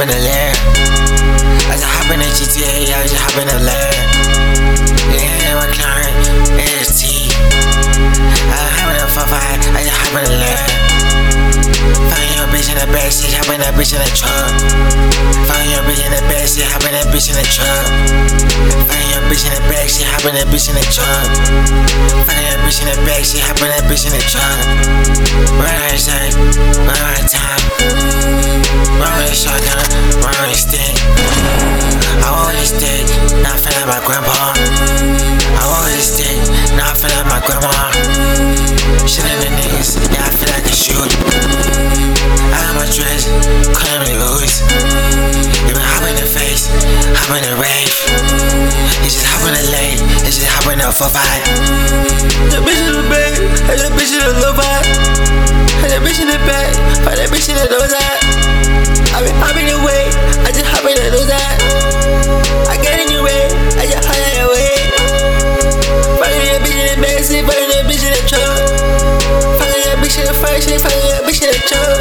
hop in the lair. I just hop in the GTA, I just hop in the lair. Yeah, McLaren, ST. I hop in the for five, I just hop in the lair. Find your bitch in the backseat, hop in that bitch in the trunk. Find your bitch in the backseat, hop in that bitch in the trunk. Find your bitch in the backseat, hop in that bitch in the trunk. Find your bitch in the backseat, hop in that bitch in the trunk. Grandpa. I want this stick, not feel like my grandma. Shit in the niggas, yeah, I feel like a shoot. I got my dress, call me Louis. You been hop in the face, hop in the rave. It's just hop in the lane, it's just hop in the for five. That bitch in the bag, that bitch in the low vibe. That bitch in the back, that bitch in the nose side. I been hopping the Bitch, they funny, bitch, they a joke.